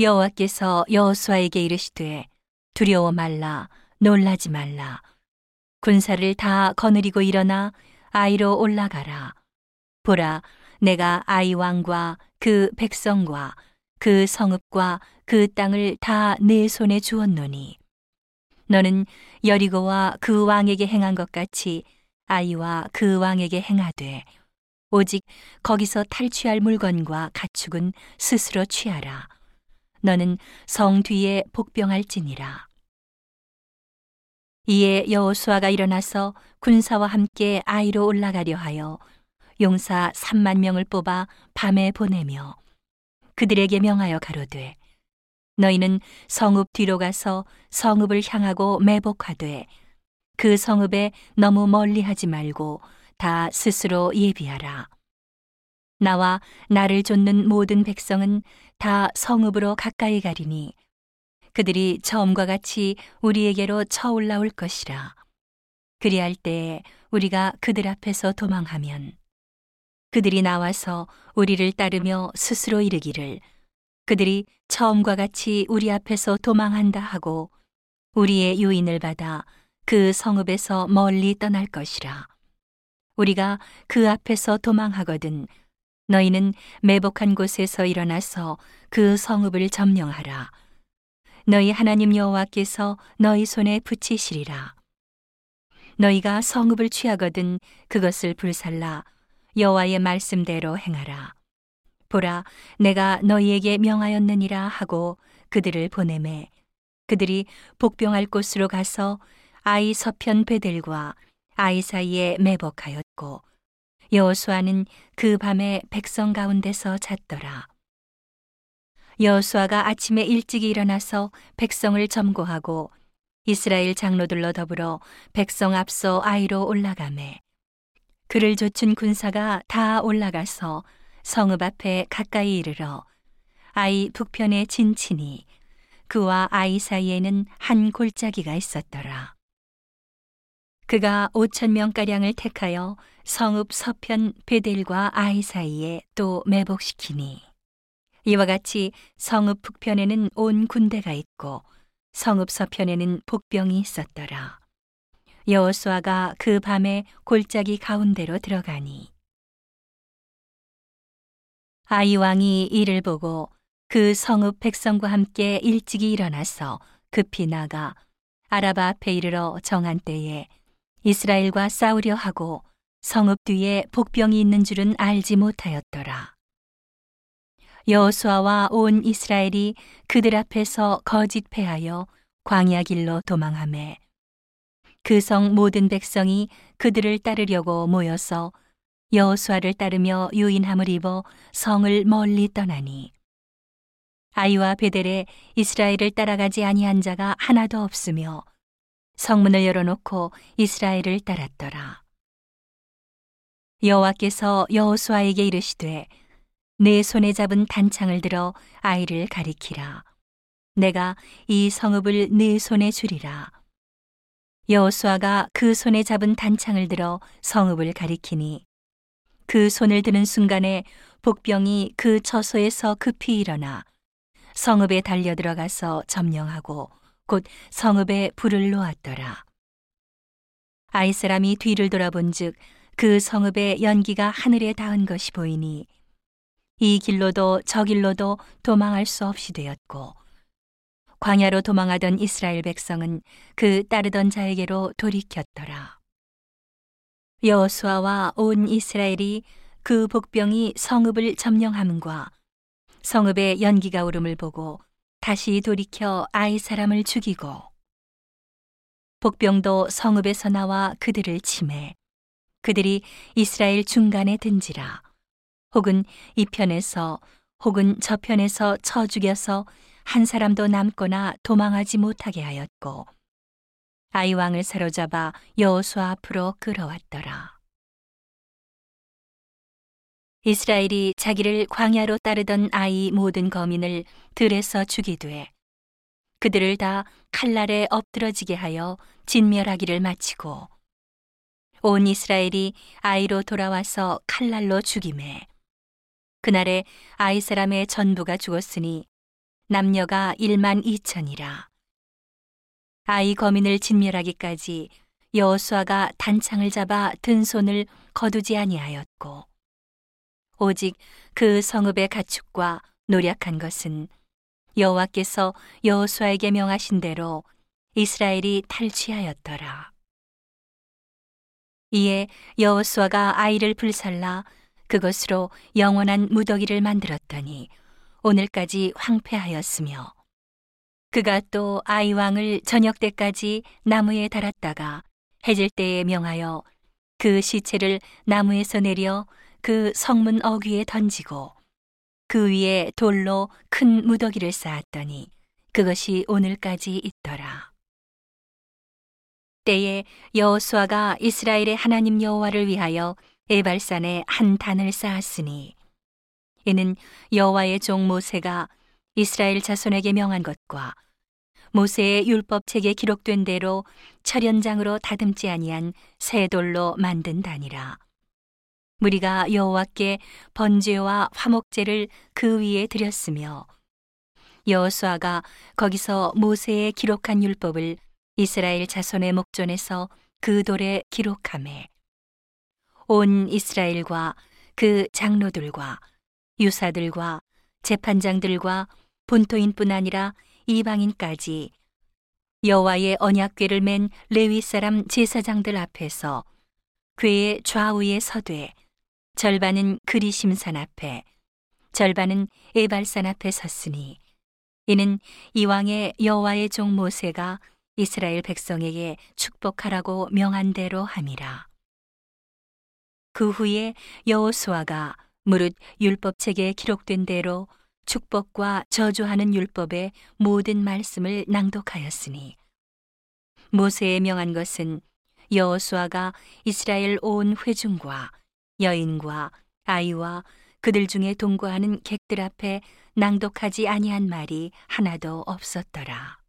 여호와께서 여호수아에게 이르시되 두려워 말라 놀라지 말라. 군사를 다 거느리고 일어나 아이로 올라가라. 보라 내가 아이 왕과 그 백성과 그 성읍과 그 땅을 다 내 손에 주었노니. 너는 여리고와 그 왕에게 행한 것 같이 아이와 그 왕에게 행하되 오직 거기서 탈취할 물건과 가축은 스스로 취하라 너는 성 뒤에 복병할지니라 이에 여호수아가 일어나서 군사와 함께 아이로 올라가려 하여 용사 3만 명을 뽑아 밤에 보내며 그들에게 명하여 가로되 너희는 성읍 뒤로 가서 성읍을 향하고 매복하되 그 성읍에 너무 멀리 하지 말고 다 스스로 예비하라. 나와 나를 좇는 모든 백성은 다 성읍으로 가까이 가리니 그들이 처음과 같이 우리에게로 쳐올라올 것이라. 그리할 때에 우리가 그들 앞에서 도망하면 그들이 나와서 우리를 따르며 스스로 이르기를 그들이 처음과 같이 우리 앞에서 도망한다 하고 우리의 유인을 받아 그 성읍에서 멀리 떠날 것이라. 우리가 그 앞에서 도망하거든 너희는 매복한 곳에서 일어나서 그 성읍을 점령하라. 너희 하나님 여호와께서 너희 손에 붙이시리라. 너희가 성읍을 취하거든 그것을 불살라 여호와의 말씀대로 행하라. 보라, 내가 너희에게 명하였느니라 하고 그들을 보내매 그들이 복병할 곳으로 가서 아이 서편 베델과 아이 사이에 매복하였고 여호수아는 그 밤에 백성 가운데서 잤더라. 여호수아가 아침에 일찍 일어나서 백성을 점거하고 이스라엘 장로들로 더불어 백성 앞서 아이로 올라가매 그를 좇은 군사가 다 올라가서 성읍 앞에 가까이 이르러 아이 북편에 진치니 그와 아이 사이에는 한 골짜기가 있었더라. 그가 오천 명가량을 택하여 성읍 서편 베델과 아이 사이에 또 매복시키니 이와 같이 성읍 북편에는 온 군대가 있고 성읍 서편에는 복병이 있었더라. 여호수아가 그 밤에 골짜기 가운데로 들어가니 아이 왕이 이를 보고 그 성읍 백성과 함께 일찍이 일어나서 급히 나가 아라바 앞에 이르러 정한 때에 이스라엘과 싸우려 하고 성읍 뒤에 복병이 있는 줄은 알지 못하였더라. 여호수아와 온 이스라엘이 그들 앞에서 거짓 패하여 광야 길로 도망하매 그성 모든 백성이 그들을 따르려고 모여서 여호수아를 따르며 유인함을 입어 성을 멀리 떠나니 아이와 베델에 이스라엘을 따라가지 아니한 자가 하나도 없으며 성문을 열어놓고 이스라엘을 따랐더라. 여호와께서 여호수아에게 이르시되 내 손에 잡은 단창을 들어 아이를 가리키라. 내가 이 성읍을 내 손에 주리라. 여호수아가 그 손에 잡은 단창을 들어 성읍을 가리키니 그 손을 드는 순간에 복병이 그 처소에서 급히 일어나 성읍에 달려 들어가서 점령하고 곧 성읍에 불을 놓았더라. 아이 사람이 뒤를 돌아본즉 그 성읍의 연기가 하늘에 닿은 것이 보이니 이 길로도 저 길로도 도망할 수 없이 되었고 광야로 도망하던 이스라엘 백성은 그 따르던 자에게로 돌이켰더라. 여호수아와 온 이스라엘이 그 복병이 성읍을 점령함과 성읍의 연기가 오름을 보고 다시 돌이켜 아이 사람을 죽이고 복병도 성읍에서 나와 그들을 침해 그들이 이스라엘 중간에 든지라 혹은 이 편에서 혹은 저 편에서 쳐 죽여서 한 사람도 남거나 도망하지 못하게 하였고 아이 왕을 사로잡아 여호수아 앞으로 끌어왔더라. 이스라엘이 자기를 광야로 따르던 아이 모든 거민을 들에서 죽이되 그들을 다 칼날에 엎드러지게 하여 진멸하기를 마치고 온 이스라엘이 아이로 돌아와서 칼날로 죽임에 그날에 아이 사람의 전부가 죽었으니 남녀가 1만 2천이라. 아이 거민을 진멸하기까지 여호수아가 단창을 잡아 든 손을 거두지 아니하였고 오직 그 성읍의 가축과 노력한 것은 여호와께서 여호수아에게 명하신 대로 이스라엘이 탈취하였더라. 이에 여호수아가 아이를 불살라 그것으로 영원한 무더기를 만들었더니 오늘까지 황폐하였으며 그가 또 아이 왕을 저녁 때까지 나무에 달았다가 해질 때에 명하여 그 시체를 나무에서 내려 그 성문 어귀에 던지고 그 위에 돌로 큰 무더기를 쌓았더니 그것이 오늘까지 있더라. 때에 여호수아가 이스라엘의 하나님 여호와를 위하여 에발산에 한 단을 쌓았으니 이는 여호와의 종 모세가 이스라엘 자손에게 명한 것과 모세의 율법책에 기록된 대로 철연장으로 다듬지 아니한 새 돌로 만든 단이라. 무리가 여호와께 번제와 화목제를 그 위에 드렸으며 여호수아가 거기서 모세의 기록한 율법을 이스라엘 자손의 목전에서 그 돌에 기록함에 온 이스라엘과 그 장로들과 유사들과 재판장들과 본토인뿐 아니라 이방인까지 여호와의 언약궤를 맨 레위 사람 제사장들 앞에서 궤의 좌우에 서되 절반은 그리심산 앞에 절반은 에발산 앞에 섰으니 이는 이왕의 여호와의 종 모세가 이스라엘 백성에게 축복하라고 명한 대로 함이라. 그 후에 여호수아가 무릇 율법책에 기록된 대로 축복과 저주하는 율법의 모든 말씀을 낭독하였으니 모세의 명한 것은 여호수아가 이스라엘 온 회중과 여인과 아이와 그들 중에 동거하는 객들 앞에 낭독하지 아니한 말이 하나도 없었더라.